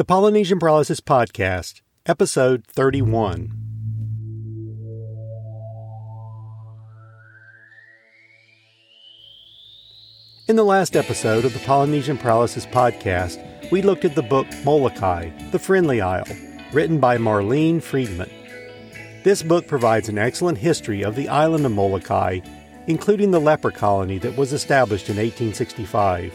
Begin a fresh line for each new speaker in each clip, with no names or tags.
The Polynesian Paralysis Podcast, Episode 31. In the last episode of the Polynesian Paralysis Podcast, we looked at the book Molokai, The Friendly Isle, written by Marlene Friedman. This book provides an excellent history of the island of Molokai, including the leper colony that was established in 1865.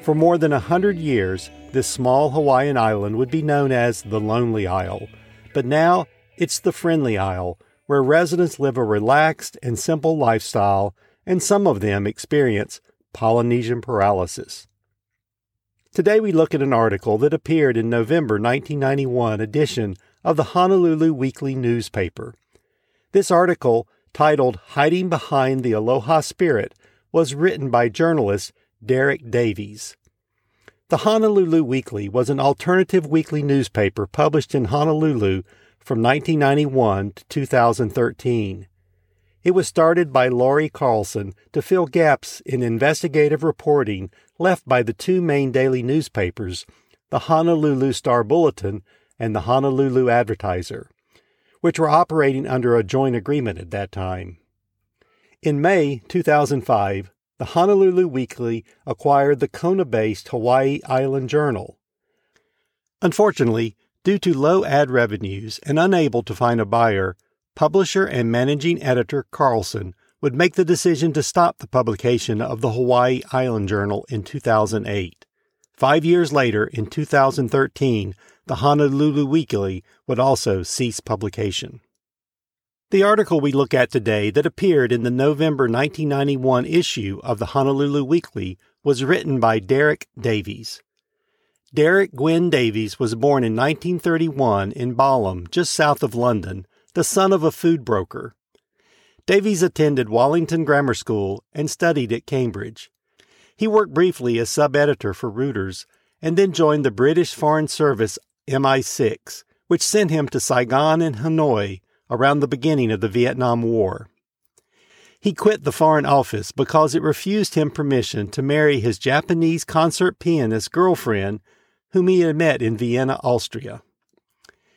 For more than a hundred years, this small Hawaiian island would be known as the Lonely Isle, but now it's the Friendly Isle, where residents live a relaxed and simple lifestyle, and some of them experience Polynesian paralysis. Today we look at an article that appeared in November 1991 edition of the Honolulu Weekly newspaper. This article, titled Hiding Behind the Aloha Spirit, was written by journalist Derek Davies. The Honolulu Weekly was an alternative weekly newspaper published in Honolulu from 1991 to 2013. It was started by Laurie Carlson to fill gaps in investigative reporting left by the two main daily newspapers, the Honolulu Star Bulletin and the Honolulu Advertiser, which were operating under a joint agreement at that time. In May 2005, the Honolulu Weekly acquired the Kona based Hawaii Island Journal. Unfortunately, due to low ad revenues and unable to find a buyer, publisher and managing editor Carlson would make the decision to stop the publication of the Hawaii Island Journal in 2008. Five years later, in 2013, the Honolulu Weekly would also cease publication. The article we look at today that appeared in the November 1991 issue of the Honolulu Weekly was written by Derek Davies. Derek Gwynn Davies was born in 1931 in Balham, just south of London, the son of a food broker. Davies attended Wallington Grammar School and studied at Cambridge. He worked briefly as sub editor for Reuters and then joined the British Foreign Service MI6, which sent him to Saigon and Hanoi around the beginning of the Vietnam War. He quit the Foreign Office because it refused him permission to marry his Japanese concert pianist girlfriend, whom he had met in Vienna, Austria.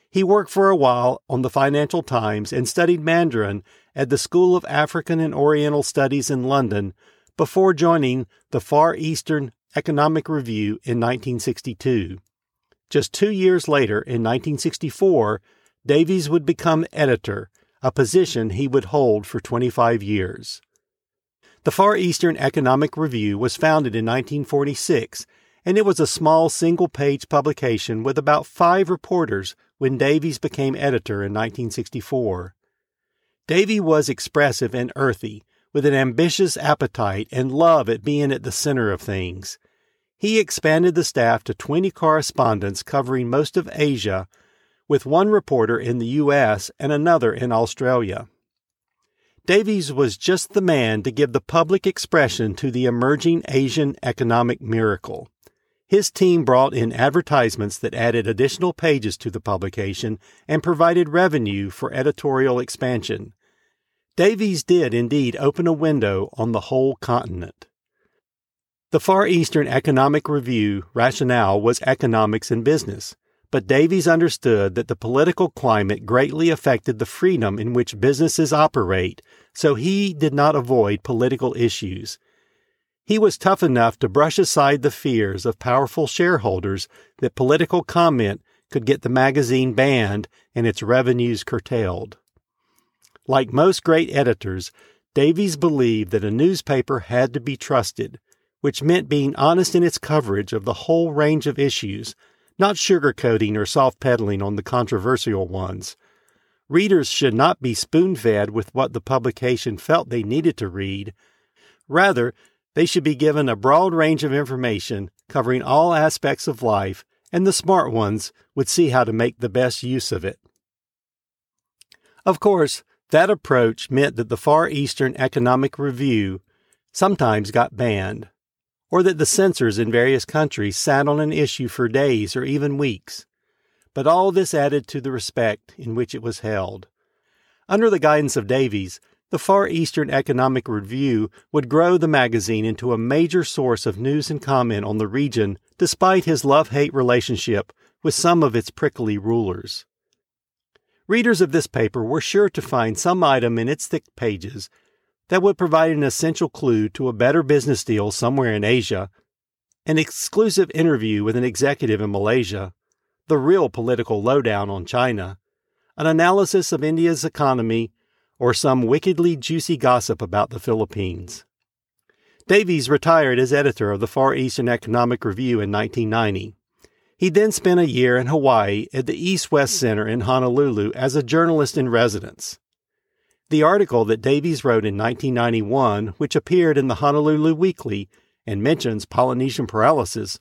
He worked for a while on the Financial Times and studied Mandarin at the School of African and Oriental Studies in London before joining the Far Eastern Economic Review in 1962. Just two years later, in 1964, Davies would become editor, a position he would hold for 25 years. The Far Eastern Economic Review was founded in 1946, and it was a small single page publication with about five reporters when Davies became editor in 1964. Davy was expressive and earthy, with an ambitious appetite and love at being at the center of things. He expanded the staff to 20 correspondents covering most of Asia with one reporter in the U.S. and another in Australia. Davies was just the man to give the public expression to the emerging Asian economic miracle. His team brought in advertisements that added additional pages to the publication and provided revenue for editorial expansion. Davies did indeed open a window on the whole continent. The Far Eastern Economic Review rationale was economics and business but Davies understood that the political climate greatly affected the freedom in which businesses operate, so he did not avoid political issues. He was tough enough to brush aside the fears of powerful shareholders that political comment could get the magazine banned and its revenues curtailed. Like most great editors, Davies believed that a newspaper had to be trusted, which meant being honest in its coverage of the whole range of issues not sugarcoating or soft pedaling on the controversial ones. Readers should not be spoon fed with what the publication felt they needed to read. Rather, they should be given a broad range of information covering all aspects of life, and the smart ones would see how to make the best use of it. Of course, that approach meant that the Far Eastern Economic Review sometimes got banned or that the censors in various countries sat on an issue for days or even weeks. But all this added to the respect in which it was held. Under the guidance of Davies, the Far Eastern Economic Review would grow the magazine into a major source of news and comment on the region despite his love hate relationship with some of its prickly rulers. Readers of this paper were sure to find some item in its thick pages that would provide an essential clue to a better business deal somewhere in Asia, an exclusive interview with an executive in Malaysia, the real political lowdown on China, an analysis of India's economy, or some wickedly juicy gossip about the Philippines. Davies retired as editor of the Far Eastern Economic Review in 1990. He then spent a year in Hawaii at the East West Center in Honolulu as a journalist in residence. The article that Davies wrote in 1991, which appeared in the Honolulu Weekly and mentions Polynesian paralysis,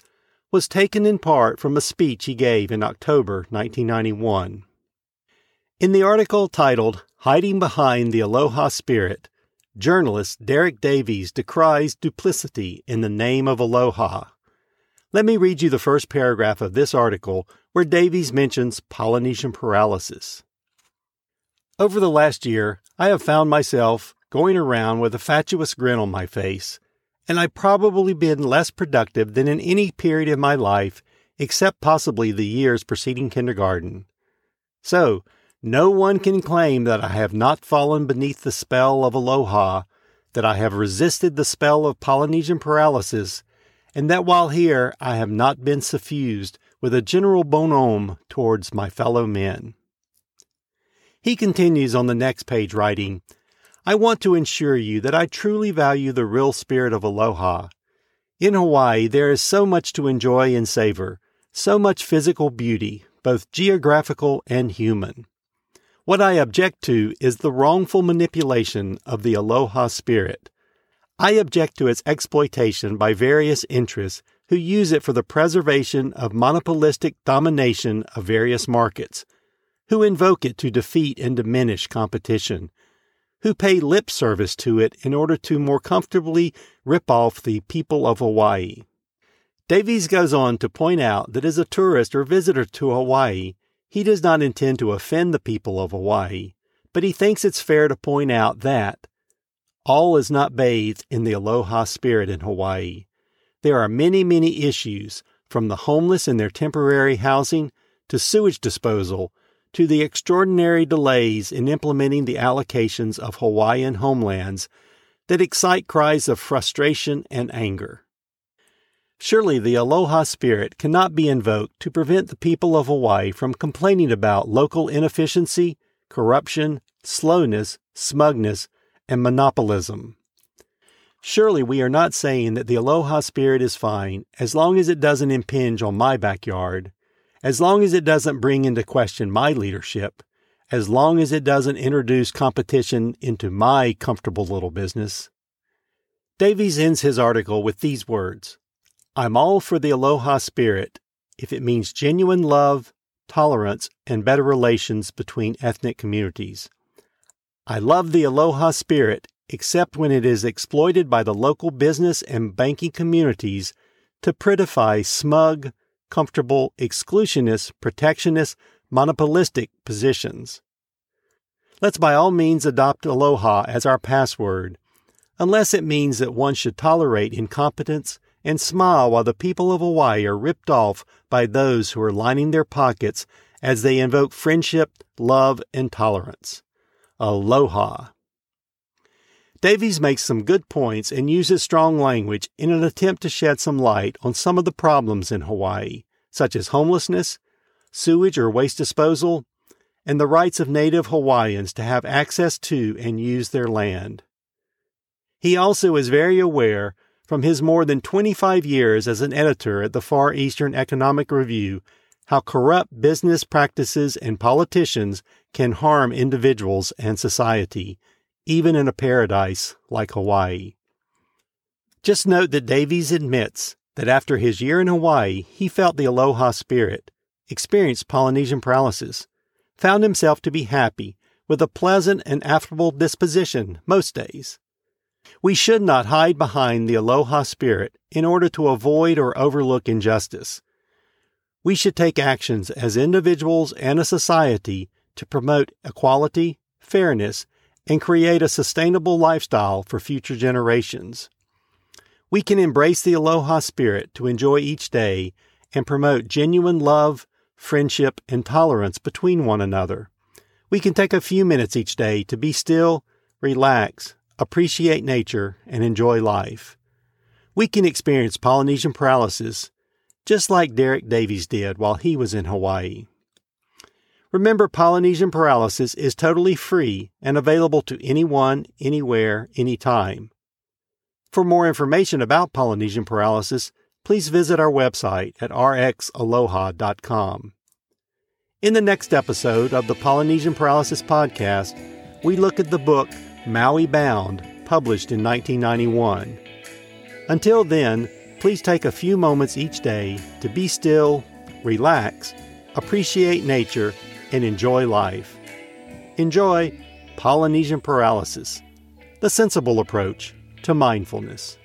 was taken in part from a speech he gave in October 1991. In the article titled Hiding Behind the Aloha Spirit, journalist Derek Davies decries duplicity in the name of aloha. Let me read you the first paragraph of this article where Davies mentions Polynesian paralysis. Over the last year, I have found myself going around with a fatuous grin on my face, and I've probably been less productive than in any period of my life except possibly the years preceding kindergarten. So, no one can claim that I have not fallen beneath the spell of aloha, that I have resisted the spell of Polynesian paralysis, and that while here I have not been suffused with a general bonhomie towards my fellow men. He continues on the next page, writing, I want to assure you that I truly value the real spirit of aloha. In Hawaii, there is so much to enjoy and savor, so much physical beauty, both geographical and human. What I object to is the wrongful manipulation of the aloha spirit. I object to its exploitation by various interests who use it for the preservation of monopolistic domination of various markets, who invoke it to defeat and diminish competition, who pay lip service to it in order to more comfortably rip off the people of Hawaii. Davies goes on to point out that as a tourist or visitor to Hawaii, he does not intend to offend the people of Hawaii, but he thinks it's fair to point out that, all is not bathed in the aloha spirit in Hawaii. There are many, many issues, from the homeless in their temporary housing to sewage disposal to the extraordinary delays in implementing the allocations of Hawaiian homelands that excite cries of frustration and anger. Surely the aloha spirit cannot be invoked to prevent the people of Hawaii from complaining about local inefficiency, corruption, slowness, smugness, and monopolism. Surely we are not saying that the aloha spirit is fine as long as it doesn't impinge on my backyard, as long as it doesn't bring into question my leadership, as long as it doesn't introduce competition into my comfortable little business. Davies ends his article with these words I'm all for the aloha spirit if it means genuine love, tolerance, and better relations between ethnic communities. I love the aloha spirit, except when it is exploited by the local business and banking communities to prettify smug, comfortable, exclusionist, protectionist, monopolistic positions. Let's by all means adopt aloha as our password, unless it means that one should tolerate incompetence and smile while the people of Hawaii are ripped off by those who are lining their pockets as they invoke friendship, love, and tolerance. Aloha. Davies makes some good points and uses strong language in an attempt to shed some light on some of the problems in Hawaii, such as homelessness, sewage or waste disposal, and the rights of native Hawaiians to have access to and use their land. He also is very aware, from his more than 25 years as an editor at the Far Eastern Economic Review, how corrupt business practices and politicians can harm individuals and society, even in a paradise like Hawaii. Just note that Davies admits that after his year in Hawaii, he felt the aloha spirit, experienced Polynesian paralysis, found himself to be happy, with a pleasant and affable disposition most days. We should not hide behind the aloha spirit in order to avoid or overlook injustice. We should take actions as individuals and a society to promote equality, fairness, and create a sustainable lifestyle for future generations. We can embrace the aloha spirit to enjoy each day and promote genuine love, friendship, and tolerance between one another. We can take a few minutes each day to be still, relax, appreciate nature, and enjoy life. We can experience Polynesian paralysis just like Derek Davies did while he was in Hawaii. Remember, Polynesian paralysis is totally free and available to anyone, anywhere, anytime. For more information about Polynesian paralysis, please visit our website at rxaloha.com. In the next episode of the Polynesian Paralysis Podcast, we look at the book Maui Bound, published in 1991. Until then, please take a few moments each day to be still, relax, appreciate nature, and enjoy life. Enjoy Polynesian Paralysis, the sensible approach to mindfulness.